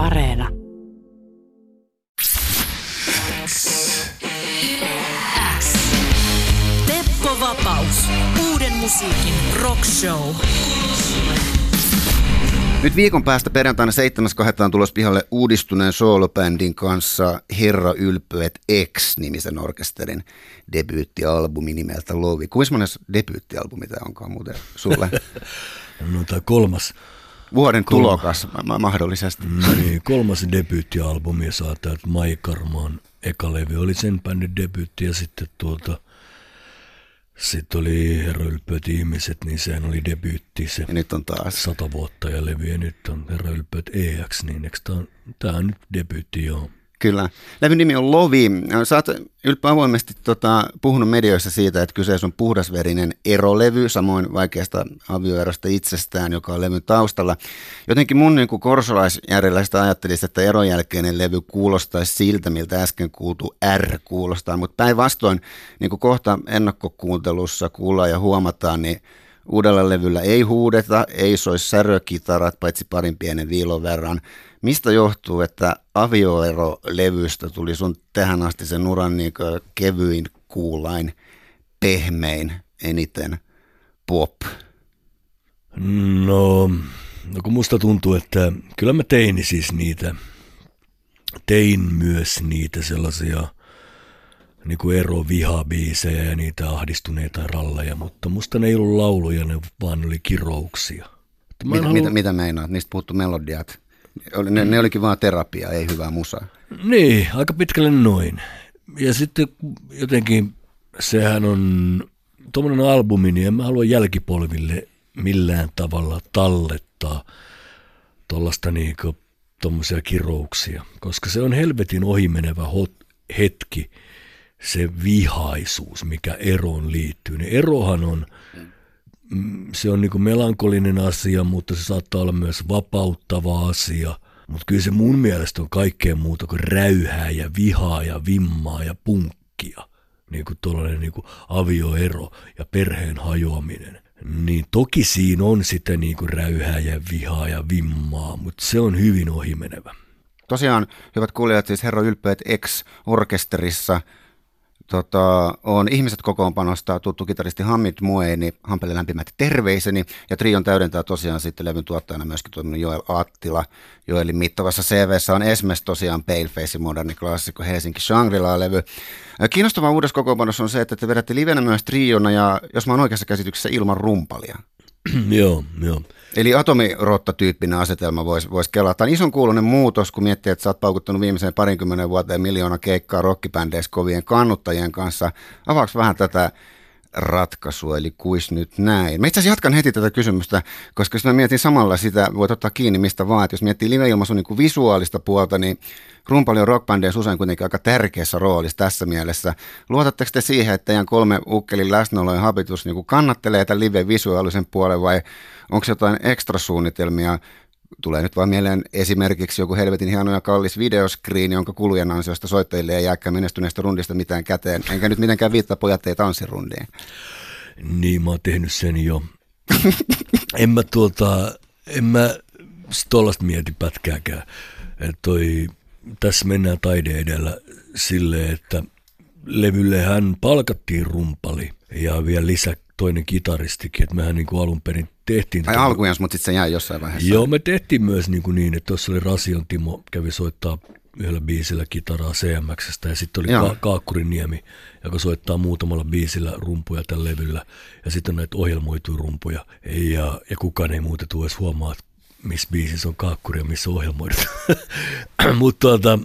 Areena. Teppo Vapaus. Uuden musiikin rock show. Nyt viikon päästä perjantaina 7.2. on tulos pihalle uudistuneen soolobändin kanssa Herra Ylpöet X-nimisen orkesterin debyyttialbumi nimeltä Lovi. Kuinka monen debyyttialbumi tämä onkaan muuten sulle? no tämä kolmas. Vuoden tulokas ma- mahdollisesti. Niin, kolmas debyyttialbumi ja saa täältä Maikarmaan eka levy. Oli sen bändin debyytti ja sitten tuota – sitten oli Herra Ylpöt ihmiset, niin sehän oli debyytti se. Ja nyt on taas. Sata vuotta ja levy ja nyt on Herra Ylpöt EX, niin eikö tämä on, tämä on nyt debyytti, joo. Kyllä. Levyn nimi on Lovi. Sä oot ylppä avoimesti tota, puhunut medioissa siitä, että kyseessä on puhdasverinen erolevy, samoin vaikeasta avioerosta itsestään, joka on levyn taustalla. Jotenkin mun niin kuin korsolaisjärjelläistä ajattelisi, että eron jälkeinen levy kuulostaisi siltä, miltä äsken kuultu R kuulostaa, mutta päinvastoin niin kuin kohta ennakkokuuntelussa kuullaan ja huomataan, niin Uudella levyllä ei huudeta, ei soi särökitarat, paitsi parin pienen viilon verran. Mistä johtuu, että avioero-levystä tuli sun tähän asti sen uran niin kevyin, kuulain, pehmein, eniten pop? No, no kun musta tuntuu, että kyllä mä tein siis niitä, tein myös niitä sellaisia – niin kuin ero vihabiisejä ja niitä ahdistuneita ralleja, mutta musta ne ei ollut lauluja, ne vaan oli kirouksia. Mitä, halu... mitä, mitä meinaat? Niistä puhuttu melodiat? Ne, ne olikin vaan terapia, ei hyvää musaa. Niin, aika pitkälle noin. Ja sitten jotenkin sehän on tuommoinen albumi, niin en mä halua jälkipolville millään tavalla tallettaa tuollaista niinku, tuommoisia kirouksia, koska se on helvetin ohimenevä hot, hetki – se vihaisuus, mikä eroon liittyy. Niin erohan on, mm, se on niin kuin melankolinen asia, mutta se saattaa olla myös vapauttava asia. Mutta kyllä se mun mielestä on kaikkea muuta kuin räyhää ja vihaa ja vimmaa ja punkkia. Niin kuin tuollainen niin kuin avioero ja perheen hajoaminen. Niin toki siinä on sitä niin kuin räyhää ja vihaa ja vimmaa, mutta se on hyvin ohimenevä. Tosiaan, hyvät kuulijat, siis Herra Ylpeät X-orkesterissa – Tota, on ihmiset kokoonpanosta tuttu kitaristi Hamid Moeni, Hampelle lämpimät terveiseni. Ja Trion täydentää tosiaan sitten levyn tuottajana myöskin toiminut Joel Attila. Joelin mittavassa CVssä on esimerkiksi tosiaan Paleface, moderni klassikko Helsinki Shangri-La-levy. Kiinnostavaa uudessa kokoonpanossa on se, että te vedätte livenä myös Triona ja jos mä oon oikeassa käsityksessä ilman rumpalia. joo, joo. Eli atomirotta-tyyppinen asetelma voisi vois kelata. Tämä on ison kuulunen muutos, kun miettii, että sä oot paukuttanut viimeiseen parinkymmenen vuoteen miljoona keikkaa rockibändeissä kovien kannuttajien kanssa. Avaaks vähän tätä ratkaisua, eli kuis nyt näin? Mä itse asiassa jatkan heti tätä kysymystä, koska jos mä mietin samalla sitä, voit ottaa kiinni mistä vaan, että jos miettii live-ilmaisun niin visuaalista puolta, niin rumpali on rockbändeissa usein kuitenkin aika tärkeässä roolissa tässä mielessä. Luotatteko te siihen, että teidän kolme ukkelin läsnäolo ja habitus niin kannattelee tämän live-visuaalisen puolen vai onko jotain ekstrasuunnitelmia tulee nyt vaan mieleen esimerkiksi joku helvetin hieno ja kallis videoskriini, jonka kulujen ansiosta soittajille ei jääkään menestyneestä rundista mitään käteen. Enkä nyt mitenkään viittaa pojat ei tanssirundiin. Niin, mä oon tehnyt sen jo. en mä tuota, en mä tollasta mieti pätkääkään. Että toi, tässä mennään taide edellä silleen, että levylle hän palkattiin rumpali ja vielä lisä toinen kitaristikin, että mehän niin kuin alun perin tehtiin. Tai alkujen, mutta sitten se jäi jossain vaiheessa. Joo, me tehtiin myös niin, kuin niin että tuossa oli Rasion Timo, kävi soittaa yhdellä biisillä kitaraa CMXstä ja sitten oli Ka- Kaakkurin Niemi, joka soittaa muutamalla biisillä rumpuja tällä levyllä ja sitten on näitä ohjelmoituja rumpuja ja, ja kukaan ei muuta tule edes huomaa, missä biisissä on Kaakkuri ja missä ohjelmoidut. mutta tuota,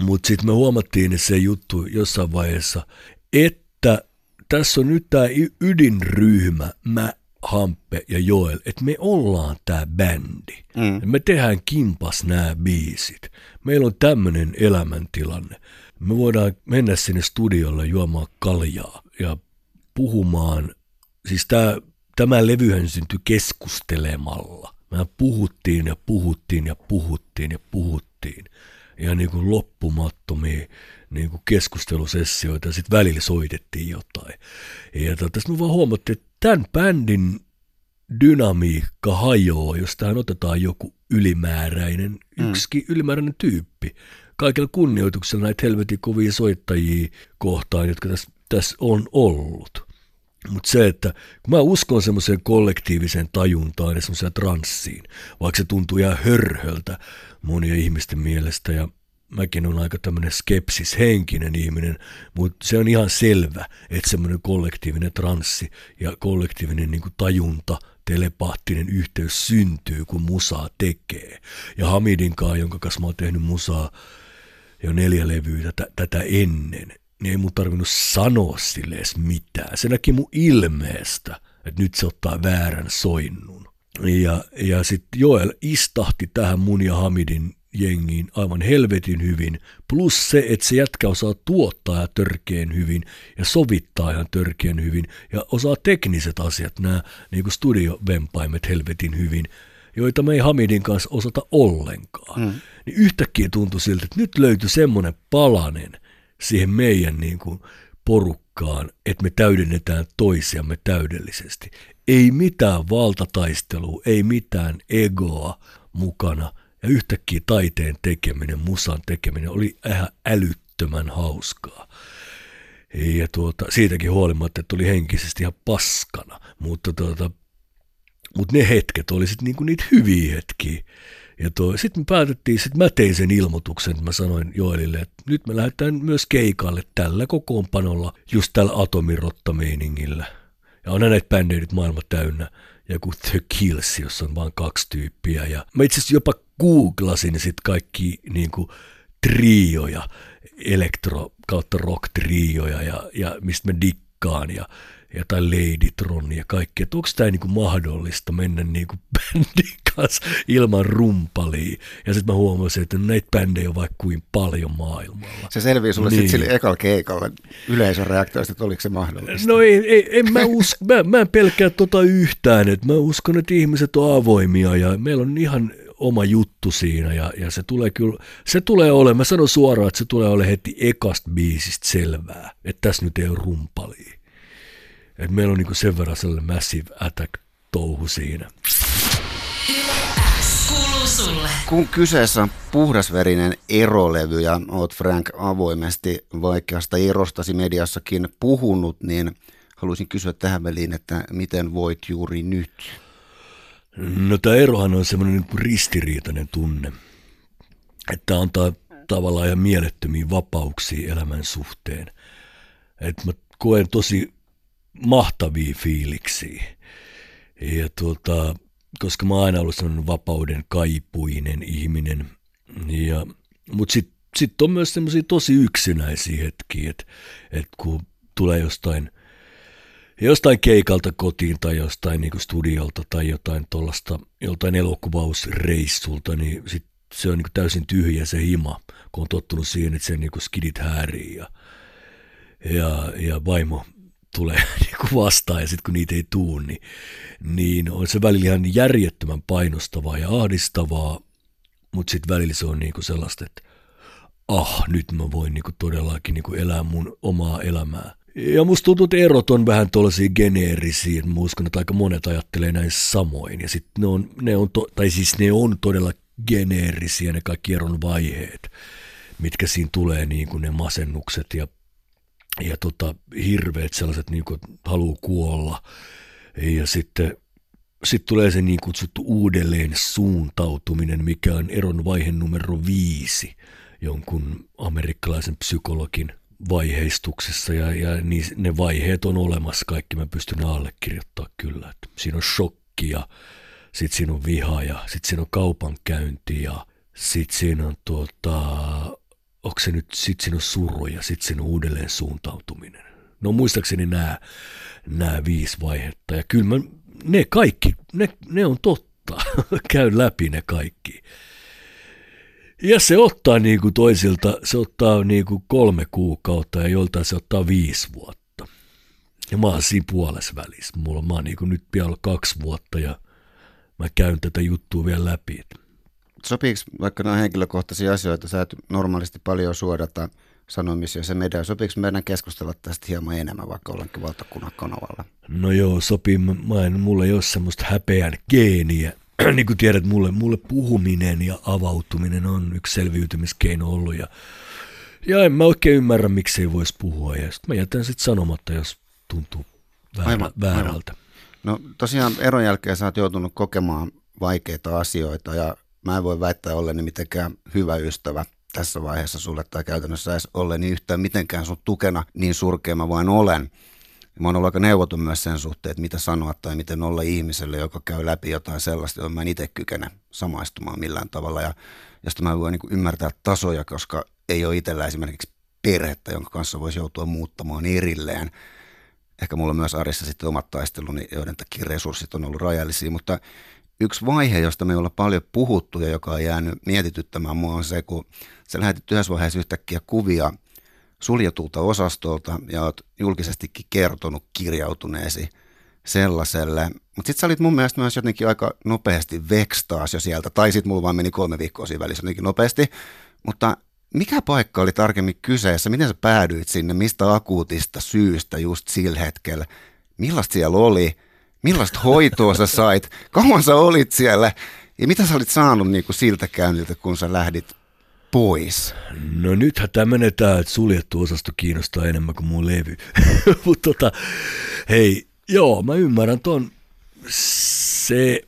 mut sitten me huomattiin se juttu jossain vaiheessa, että tässä on nyt tämä ydinryhmä, mä, Hampe ja Joel, että me ollaan tämä bändi. Mm. Me tehdään kimpas nämä biisit. Meillä on tämmöinen elämäntilanne. Me voidaan mennä sinne studiolle juomaan kaljaa ja puhumaan. Siis tämä, tämä levyhän syntyi keskustelemalla. Me puhuttiin ja puhuttiin ja puhuttiin ja puhuttiin. Ja niin kuin loppumattomia niin kuin keskustelusessioita ja sitten välillä soitettiin jotain. Ja tota, me vaan huomattiin, että tämän bändin dynamiikka hajoaa, jos tähän otetaan joku ylimääräinen, mm. yksikin ylimääräinen tyyppi. Kaikella kunnioituksella näitä helvetin kovia soittajia kohtaan, jotka tässä, tässä on ollut. Mutta se, että kun mä uskon semmoiseen kollektiiviseen tajuntaan ja semmoiseen transsiin, vaikka se tuntuu ihan hörhöltä monia ihmisten mielestä ja mäkin on aika tämmöinen skepsishenkinen ihminen, mutta se on ihan selvä, että semmoinen kollektiivinen transsi ja kollektiivinen niin tajunta, telepaattinen yhteys syntyy, kun musaa tekee. Ja Hamidin kanssa, jonka kanssa mä oon tehnyt musaa jo neljä levyä tätä, tätä ennen, niin ei mun tarvinnut sanoa sille edes mitään. Se näki mun ilmeestä, että nyt se ottaa väärän soinnun. Ja, ja sitten Joel istahti tähän mun ja Hamidin jengiin aivan helvetin hyvin, plus se, että se jätkä osaa tuottaa ja törkeen hyvin ja sovittaa ihan törkeen hyvin ja osaa tekniset asiat, nämä niin kuin studiovempaimet helvetin hyvin, joita me ei Hamidin kanssa osata ollenkaan. Mm. Niin yhtäkkiä tuntui siltä, että nyt löytyi semmoinen palanen siihen meidän niin kuin porukkaan, että me täydennetään toisiamme täydellisesti. Ei mitään valtataistelua, ei mitään egoa mukana – ja yhtäkkiä taiteen tekeminen, musan tekeminen oli ihan älyttömän hauskaa. Ja tuota, siitäkin huolimatta, että tuli henkisesti ihan paskana. Mutta, tuota, mutta ne hetket oli sitten niinku niitä hyviä hetkiä. Ja sitten me päätettiin, sitten mä tein sen ilmoituksen, että mä sanoin Joelille, että nyt me lähdetään myös keikalle tällä kokoonpanolla, just tällä atomirottameiningillä. Ja on näitä bändejä nyt maailma täynnä. Joku The Kills, jossa on vain kaksi tyyppiä. Ja mä itse asiassa jopa googlasin sitten kaikki niin kuin, trioja, elektro kautta rock trioja ja, ja mistä mä dikkaan. Ja jotain Ladytron ja kaikkea. Että onko tämä niinku mahdollista mennä niinku bändin kanssa ilman rumpalia? Ja sitten mä huomasin, että näitä bändejä on vaikka kuin paljon maailmalla. Se selvii sulle niin. sitten sille ekalla keikalla yleisön reaktioista, että oliko se mahdollista? No ei, ei en mä, usko, mä, mä en pelkää tota yhtään. Että mä uskon, että ihmiset on avoimia ja meillä on ihan oma juttu siinä ja, ja se tulee kyllä, se tulee olemaan, mä sanon suoraan, että se tulee olemaan heti ekasta biisistä selvää, että tässä nyt ei ole rumpalia. Et meillä on niinku sen verran sellainen massive attack touhu siinä. Kun kyseessä on puhdasverinen erolevy ja oot Frank avoimesti vaikeasta erostasi mediassakin puhunut, niin haluaisin kysyä tähän väliin, että miten voit juuri nyt? No tämä erohan on semmoinen niin ristiriitainen tunne, että antaa tavallaan ihan mielettömiä vapauksia elämän suhteen. Että mä koen tosi mahtavia fiiliksiä. Ja tuota, koska mä oon aina ollut sellainen vapauden kaipuinen ihminen. Ja, mutta sitten sit on myös semmoisia tosi yksinäisiä hetkiä, että et kun tulee jostain, jostain keikalta kotiin tai jostain niin studiolta tai jotain tuollaista, joltain elokuvausreissulta, niin sit se on niin täysin tyhjä se hima, kun on tottunut siihen, että se niin skidit häärii ja, ja, ja vaimo tulee niin vastaan ja sitten kun niitä ei tuu, niin, niin on se välillä ihan järjettömän painostavaa ja ahdistavaa, mutta sitten välillä se on niin kuin sellaista, että ah, nyt mä voin niin kuin todellakin niin kuin elää mun omaa elämää. Ja musta tuntuu, että erot on vähän tuollaisia geneerisiä, mä uskon, että aika monet ajattelee näin samoin. Ja sitten ne on, ne on to, tai siis ne on todella geneerisiä ne kaikki eron vaiheet, mitkä siinä tulee, niin kuin ne masennukset ja ja tota, hirveät sellaiset niin kuin, haluaa kuolla. Ja sitten sitten tulee se niin kutsuttu uudelleen suuntautuminen, mikä on eron vaihe numero viisi jonkun amerikkalaisen psykologin vaiheistuksessa. Ja, ja niin, ne vaiheet on olemassa, kaikki mä pystyn allekirjoittamaan kyllä. Et siinä on shokki ja sitten siinä on viha ja sitten siinä on kaupankäynti ja sitten siinä on tuota, onko se nyt, sit siinä on suru ja sitten siinä on uudelleen suuntautuminen. No muistaakseni nämä, nämä viisi vaihetta. Ja kyllä mä, ne kaikki, ne, ne on totta. Käyn läpi ne kaikki. Ja se ottaa niin kuin toisilta, se ottaa niin kuin kolme kuukautta ja joltain se ottaa viisi vuotta. Ja mä oon siinä puolessa välissä. Mulla, mä oon niin kuin nyt vielä kaksi vuotta ja mä käyn tätä juttua vielä läpi. Sopiiko vaikka nämä henkilökohtaisia asioita, sä et normaalisti paljon suodata sanomisia se media. Sopiiko meidän keskustella tästä hieman enemmän, vaikka olenkin valtakunnan kanavalla? No joo, sopii. Mä en, mulla ei ole semmoista häpeän geeniä. niin kuin tiedät, mulle, mulle puhuminen ja avautuminen on yksi selviytymiskeino ollut. Ja, ja en mä oikein ymmärrä, miksi ei voisi puhua. Ja sit mä jätän sitten sanomatta, jos tuntuu väärä, aivan, väärältä. Aivan. No tosiaan eron jälkeen sä oot joutunut kokemaan vaikeita asioita ja mä en voi väittää olleni mitenkään hyvä ystävä tässä vaiheessa sulle tai käytännössä edes olleni yhtään mitenkään sun tukena niin surkea mä vain olen. Mä oon ollut aika neuvoton myös sen suhteen, että mitä sanoa tai miten olla ihmiselle, joka käy läpi jotain sellaista, johon mä en itse kykene samaistumaan millään tavalla. Ja josta mä voin niin ymmärtää tasoja, koska ei ole itsellä esimerkiksi perhettä, jonka kanssa voisi joutua muuttamaan erilleen. Ehkä mulla on myös arissa sitten omat taisteluni, joiden takia resurssit on ollut rajallisia, mutta yksi vaihe, josta me ollaan paljon puhuttu ja joka on jäänyt mietityttämään mua on se, kun sä lähetit yhdessä vaiheessa yhtäkkiä kuvia suljetulta osastolta ja oot julkisestikin kertonut kirjautuneesi sellaiselle. Mutta sitten sä olit mun mielestä myös jotenkin aika nopeasti vekstaas jo sieltä, tai sitten mulla vaan meni kolme viikkoa siinä välissä jotenkin nopeasti. Mutta mikä paikka oli tarkemmin kyseessä? Miten sä päädyit sinne? Mistä akuutista syystä just sillä hetkellä? Millaista siellä oli? Millaista hoitoa sä sait? Kauan sä olit siellä? Ja mitä sä olit saanut niin kuin siltä käynniltä, kun sä lähdit pois? No nythän tämä menee tämä, että suljettu osasto kiinnostaa enemmän kuin mun levy. Mutta tota, hei, joo, mä ymmärrän ton. Se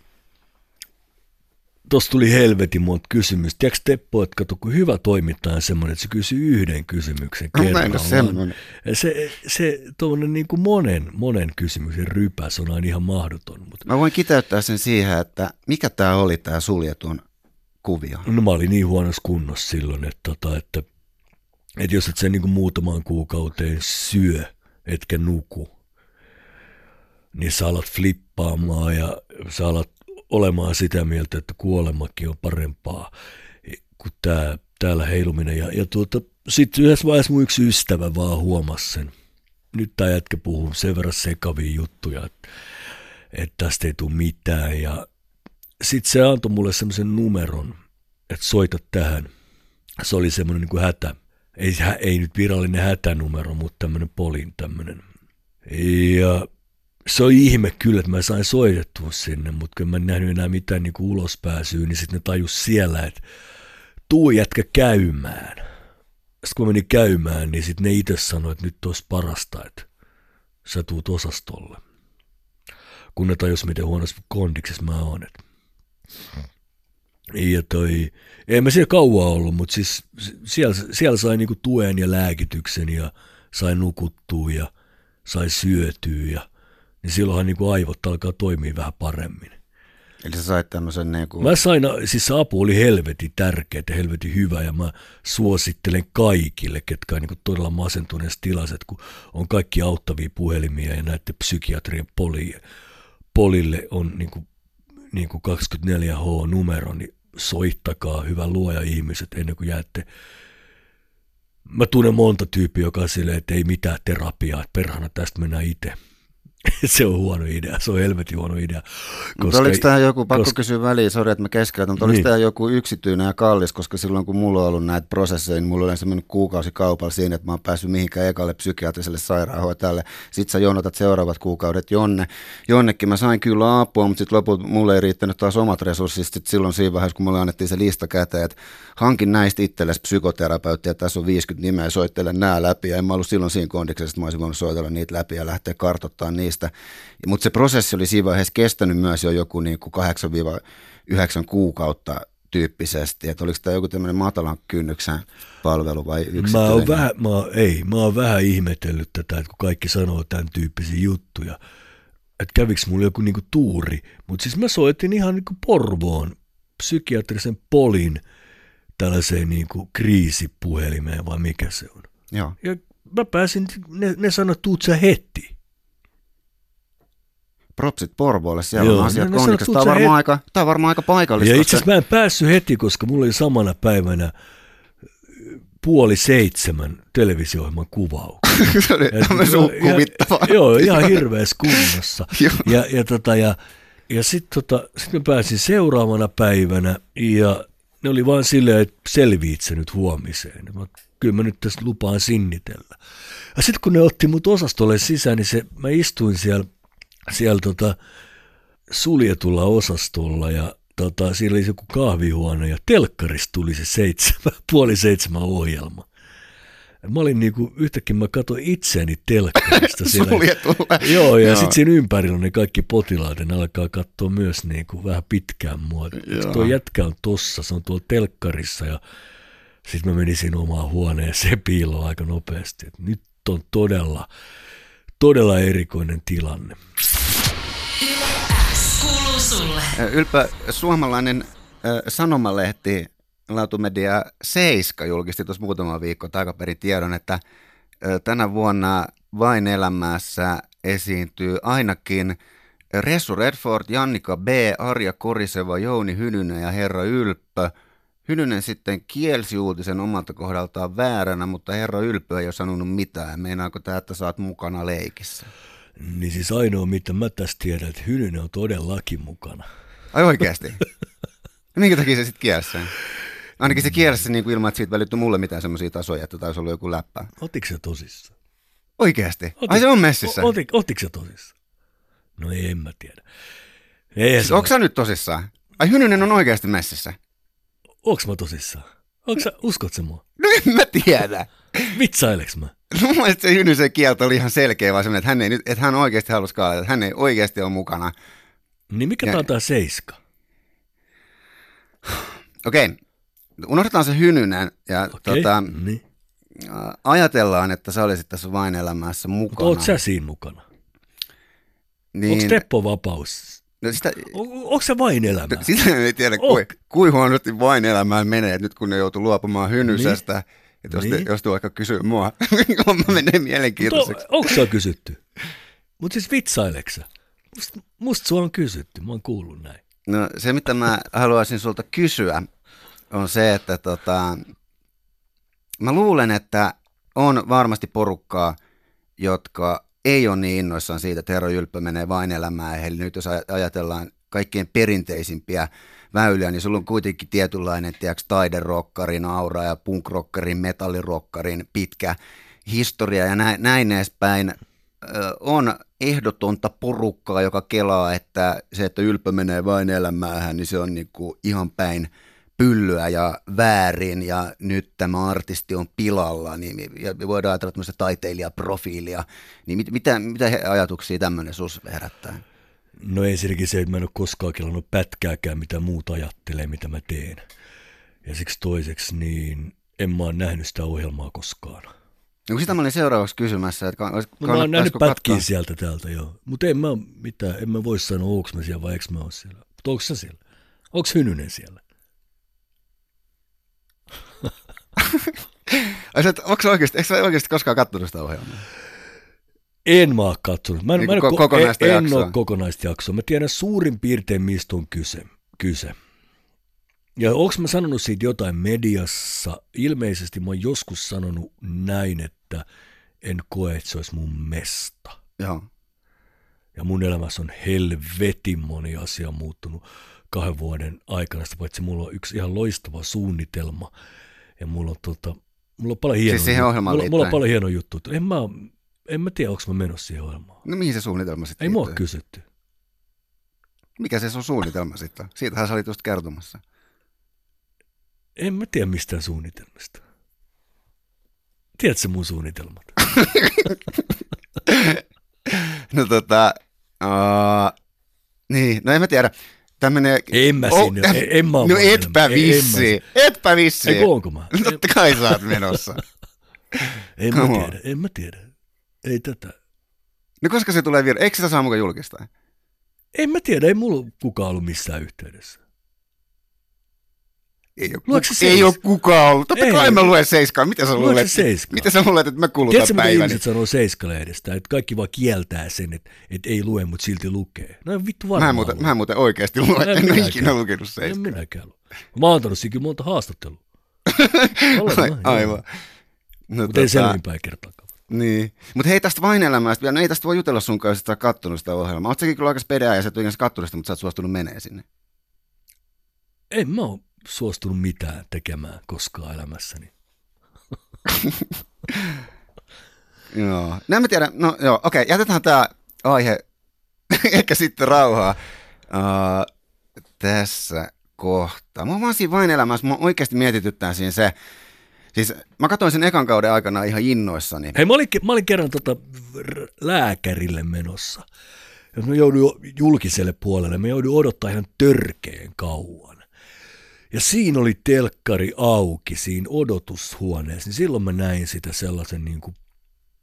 Tuossa tuli helvetin monta kysymystä. Tiedätkö Teppo, että kato, kun hyvä toimittaja on semmoinen, että se kysyy yhden kysymyksen no, kerrallaan. Se, se tuommoinen niin kuin monen, monen kysymyksen rypäs on aina ihan mahdoton. Mutta... Mä voin kiteyttää sen siihen, että mikä tämä oli tämä suljetun kuvio? No mä olin niin huonossa kunnossa silloin, että, tota, että, että jos et sen niin kuin muutamaan kuukauteen syö, etkä nuku, niin sä alat flippaamaan ja sä alat olemaan sitä mieltä, että kuolemakin on parempaa kuin tää, täällä heiluminen. Ja, ja tuota, sitten yhdessä vaiheessa mun yksi ystävä vaan huomasi sen. Nyt tämä jätkä puhuu sen verran sekavia juttuja, että, tästä ei tule mitään. Ja sitten se antoi mulle semmoisen numeron, että soita tähän. Se oli semmoinen niin hätä. Ei, ei nyt virallinen hätänumero, mutta tämmöinen polin tämmöinen. Ja se oli ihme kyllä, että mä sain soitettua sinne, mutta kun mä en nähnyt enää mitään niin ulospääsyä, niin sitten ne tajus siellä, että tuu jätkä käymään. Sitten kun mä menin käymään, niin sitten ne itse sanoi, että nyt olisi parasta, että sä tuut osastolle. Kun ne tajus, miten huonossa kondiksessa mä oon. Ja toi, ei mä siellä kauan ollut, mutta siis siellä, siellä sai niinku tuen ja lääkityksen ja sai nukuttua ja sai syötyä ja niin silloinhan niin kuin aivot alkaa toimia vähän paremmin. Eli sä sait tämmöisen niin kuin... Mä sain, siis se apu oli helvetin tärkeä ja helvetin hyvä ja mä suosittelen kaikille, ketkä on niin kuin todella masentuneessa tilassa, että kun on kaikki auttavia puhelimia ja näiden psykiatrien poli, polille on niin kuin, niin kuin 24H-numero, niin soittakaa hyvä luoja ihmiset ennen kuin jäätte Mä tunnen monta tyyppiä, joka on silleen, että ei mitään terapiaa, että perhana tästä mennään itse. se on huono idea, se on helvetin huono idea. Koska, mutta oliko tämä joku, pakko koska, kysyä väliin, sori että mä keskeytän, mutta oliko niin. tämä joku yksityinen ja kallis, koska silloin kun mulla on ollut näitä prosesseja, niin mulla on yleensä mennyt kuukausi kaupalla siinä, että mä oon päässyt mihinkään ekalle psykiatriselle sairaanhoitajalle. Sitten sä jonotat seuraavat kuukaudet jonne. Jonnekin mä sain kyllä apua, mutta sitten lopulta mulle ei riittänyt taas omat resurssit. Sitten silloin siinä vaiheessa, kun mulle annettiin se lista käteen, että hankin näistä itsellesi psykoterapeuttia, tässä on 50 nimeä, soittelen nämä läpi. Ja en mä ollut silloin siinä kondiksessa, että mä olisin voinut soitella niitä läpi ja lähteä kartoittamaan niistä. Mutta se prosessi oli siinä vaiheessa kestänyt myös jo joku niin kuin 8-9 kuukautta tyyppisesti, että oliko tämä joku tämmöinen matalan kynnyksen palvelu vai yksityinen? Mä oon vähän, mä oon, ei, mä oon vähän ihmetellyt tätä, että kun kaikki sanoo tämän tyyppisiä juttuja, että käviks mulla joku niinku tuuri, mutta siis mä soitin ihan niinku Porvoon psykiatrisen polin tällaiseen niinku kriisipuhelimeen vai mikä se on. Joo. Ja mä pääsin, ne, ne että tuut sä heti propsit Porvoolle, siellä Joo, on asiat no, kondiksessa. Tämä, on varmaan aika, tämä on varmaan aika paikallista. Ja itse asiassa mä en päässyt heti, koska mulla oli samana päivänä puoli seitsemän televisio-ohjelman kuvauksia. se oli kuvittavaa. Joo, ihan hirveässä kunnossa. ja, ja, tota, ja, ja sitten tota, sit mä pääsin seuraavana päivänä ja ne oli vaan silleen, että selviit se nyt huomiseen. Mä, kyllä mä nyt tästä lupaan sinnitellä. Ja sitten kun ne otti mut osastolle sisään, niin se, mä istuin siellä, siellä tota, suljetulla osastolla ja tota, siellä oli joku kahvihuone ja telkkarista tuli se seitsemän, puoli seitsemän ohjelma. Mä olin niinku, yhtäkkiä mä katsoin itseäni telkkarista siellä. Joo, ja sitten siinä ympärillä ne kaikki potilaat, ne alkaa katsoa myös niinku vähän pitkään mua. Tuo jätkä on tossa, se on tuolla telkkarissa ja sitten mä menisin omaan huoneeseen piiloon aika nopeasti. Et nyt on todella, todella erikoinen tilanne. Ylpä, suomalainen äh, sanomalehti Laatumedia Seiska julkisti tuossa muutama viikko takaperin tiedon, että äh, tänä vuonna vain elämässä esiintyy ainakin Ressu Redford, Jannika B, Arja Koriseva, Jouni Hynynen ja Herra Ylppö – Hynynen sitten kielsi uutisen omalta kohdaltaan vääränä, mutta herra Ylpö ei ole sanonut mitään. Meinaako tämä, että saat mukana leikissä? Niin siis ainoa, mitä mä tästä tiedän, että Hynynen on todellakin mukana. Ai oikeasti? Minkä takia se sitten kielsi sen? Ainakin se kielsi niin kuin ilman, että siitä välitty mulle mitään semmoisia tasoja, että taisi olla joku läppä. Otiko se tosissa? Oikeasti? Otik, Ai se on messissä? Otik, otiko se tosissa? No ei, en mä tiedä. Ei siis onko sä nyt tosissaan? Ai Hynynen on oikeasti messissä? Onks mä tosissaan? Onks sä, uskot sä mua? No en mä tiedä. Vitsaileks mä? No mun mielestä se Hynysen kielto oli ihan selkeä, vaan että hän, ei nyt, että hän oikeasti halusi kaalata, että hän ei oikeasti ole mukana. Niin mikä ja... tää on tää seiska? Okei, okay. unohdetaan se Hynynen ja okay. tota, niin. ajatellaan, että sä olisit tässä vain elämässä mukana. Mutta oot sä siinä mukana? Niin... Onko Teppo Vapaus No sitä, on, onko se vain elämä? No, sitä ei tiedä, oh. kui, kui huonosti vain elämään menee, nyt kun ne joutuu luopumaan hynysestä. Niin. Että jos, niin. te, jos te vaikka kysyy mua, mä menee mielenkiintoiseksi. Onko se kysytty? Mutta siis vitsaileksä? Musta, musta sua on kysytty, mä oon kuullut näin. No se, mitä mä haluaisin sulta kysyä, on se, että tota, mä luulen, että on varmasti porukkaa, jotka ei ole niin innoissaan siitä, että Herra Jylppö menee vain elämään. Eli nyt jos ajatellaan kaikkein perinteisimpiä väyliä, niin sulla on kuitenkin tietynlainen tiedätkö, taiderokkarin aura ja punkrokkarin, metallirokkarin pitkä historia ja näin, näin edespäin. On ehdotonta porukkaa, joka kelaa, että se, että Ylppö menee vain elämään, niin se on niin kuin ihan päin – pyllyä ja väärin ja nyt tämä artisti on pilalla, niin ja voidaan ajatella tämmöistä taiteilijaprofiilia, niin mit, mitä, mitä ajatuksia tämmöinen sus herättää? No ensinnäkin se, että mä en ole koskaan kelannut pätkääkään, mitä muut ajattelee, mitä mä teen. Ja siksi toiseksi, niin en mä ole nähnyt sitä ohjelmaa koskaan. No sitä mä olin seuraavaksi kysymässä, että kann- no, mä oon nähnyt pätkiä sieltä täältä, joo. Mutta en mä mitään, en mä voi sanoa, onko mä siellä vai eikö mä ole siellä. Mutta onko sä siellä? Onko Hynynen siellä? Ai sä, onko oikeasti, eikö sä oikeasti koskaan katsonut sitä ohjelmaa? En mä oon katsonut. Mä en, niin mä en, kokonaista en, en ole kokonaista jaksoa. Mä tiedän suurin piirtein, mistä on kyse. kyse. Ja onko mä sanonut siitä jotain mediassa? Ilmeisesti mä oon joskus sanonut näin, että en koe, että se olisi mun mesta. Joo. Ja mun elämässä on helvetin moni asia muuttunut kahden vuoden aikana, sitä paitsi mulla on yksi ihan loistava suunnitelma, ja mulla on, tota, mulla on paljon hienoja siis siihen ohjelmaan mulla, mulla on paljon hienoja juttuja. En mä, en mä tiedä, onko mä menossa siihen ohjelmaan. No mihin se suunnitelma sitten Ei liittyy? mua kysytty. Mikä se on suunnitelma sitten Siitähän sä olit just kertomassa. En mä tiedä mistään suunnitelmista. Tiedätkö mun suunnitelmat? no tota, uh, niin, no en mä tiedä. Tämmönen... En mä oh, sinne, en, en mä No etpä vissi, etpä vissi. Ei onko mä? No totta kai sä oot menossa. en mä tiedä, en mä tiedä. Ei tätä. No koska se tulee vielä, eikö sitä saa mukaan julkistaa? En mä tiedä, ei mulla kukaan ollut missään yhteydessä. Ei ole, ku, ei ole kukaan ollut. Totta ei. kai mä luen seiskaa. Mitä sä luulet? Mitä sä luulet, että mä kulutan Tiedätkö, päiväni? Tiedätkö, ihmiset sanoo seiskalehdestä, että kaikki vaan kieltää sen, että, että ei lue, mutta silti lukee. No vittu varmaan. Mä en muuten, mä en muuten oikeasti lue, en, en ole ikinä lukenut seiskaa. En minäkään lue. Mä oon antanut siinä monta haastattelua. Olen, Aivan. No, mutta tota, ei selvinpäin kertaakaan. Niin. Mutta hei tästä vain elämästä, no ei tästä voi jutella sun kanssa, että sä kattonut sitä ohjelmaa. Oot säkin kyllä aika spedeä ja sä et ole katsonut sitä, mutta sä oot suostunut menee sinne. En mä oo suostunut mitään tekemään koskaan elämässäni. joo. No mä tiedän, no joo, okei, jätetään tämä aihe ehkä sitten rauhaa uh, tässä kohtaa. Mä vaan siinä vain elämässä, mä oikeasti mietityttää siinä se, Siis mä katsoin sen ekan kauden aikana ihan innoissani. Hei, mä olin, mä olin kerran tota lääkärille menossa. Ja mä joudun julkiselle puolelle, mä joudun odottaa ihan törkeen kauan. Ja siinä oli telkkari auki siinä odotushuoneessa, niin silloin mä näin sitä sellaisen niin kuin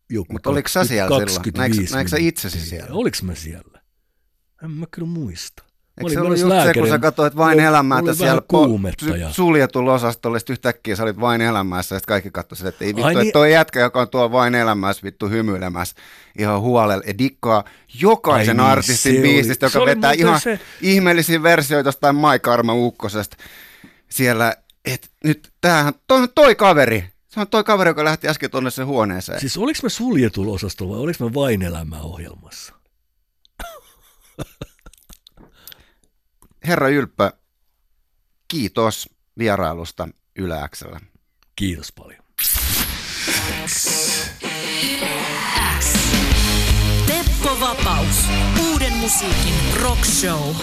joku Mutta oliko sä siellä silloin? Näetkö, näetkö sä itsesi siellä? Oliko mä siellä? En mä kyllä muista. Eikö se ollut just se, kun sä katsoit vain elämää, että siellä po- ja... suljetulla osastolla, sitten yhtäkkiä sä olit vain elämässä, ja sitten kaikki katsoivat, että ei vittu, niin... että toi jätkä, joka on tuolla vain elämässä, vittu hymyilemässä ihan huolella, ja dikkaa jokaisen Ai niin, artistin biisistä, joka vetää ihan se... ihmeellisiä versioita jostain Mai Karma Ukkosesta siellä, että nyt tämähän, toi on toi kaveri, se on toi kaveri, joka lähti äsken tuonne sen huoneeseen. Siis oliko me suljetulla osastolla vai oliko me vain elämää ohjelmassa? Herra Ylppö, kiitos vierailusta Yläksellä. Kiitos paljon. Teppo Vapaus. Uuden musiikin rock show.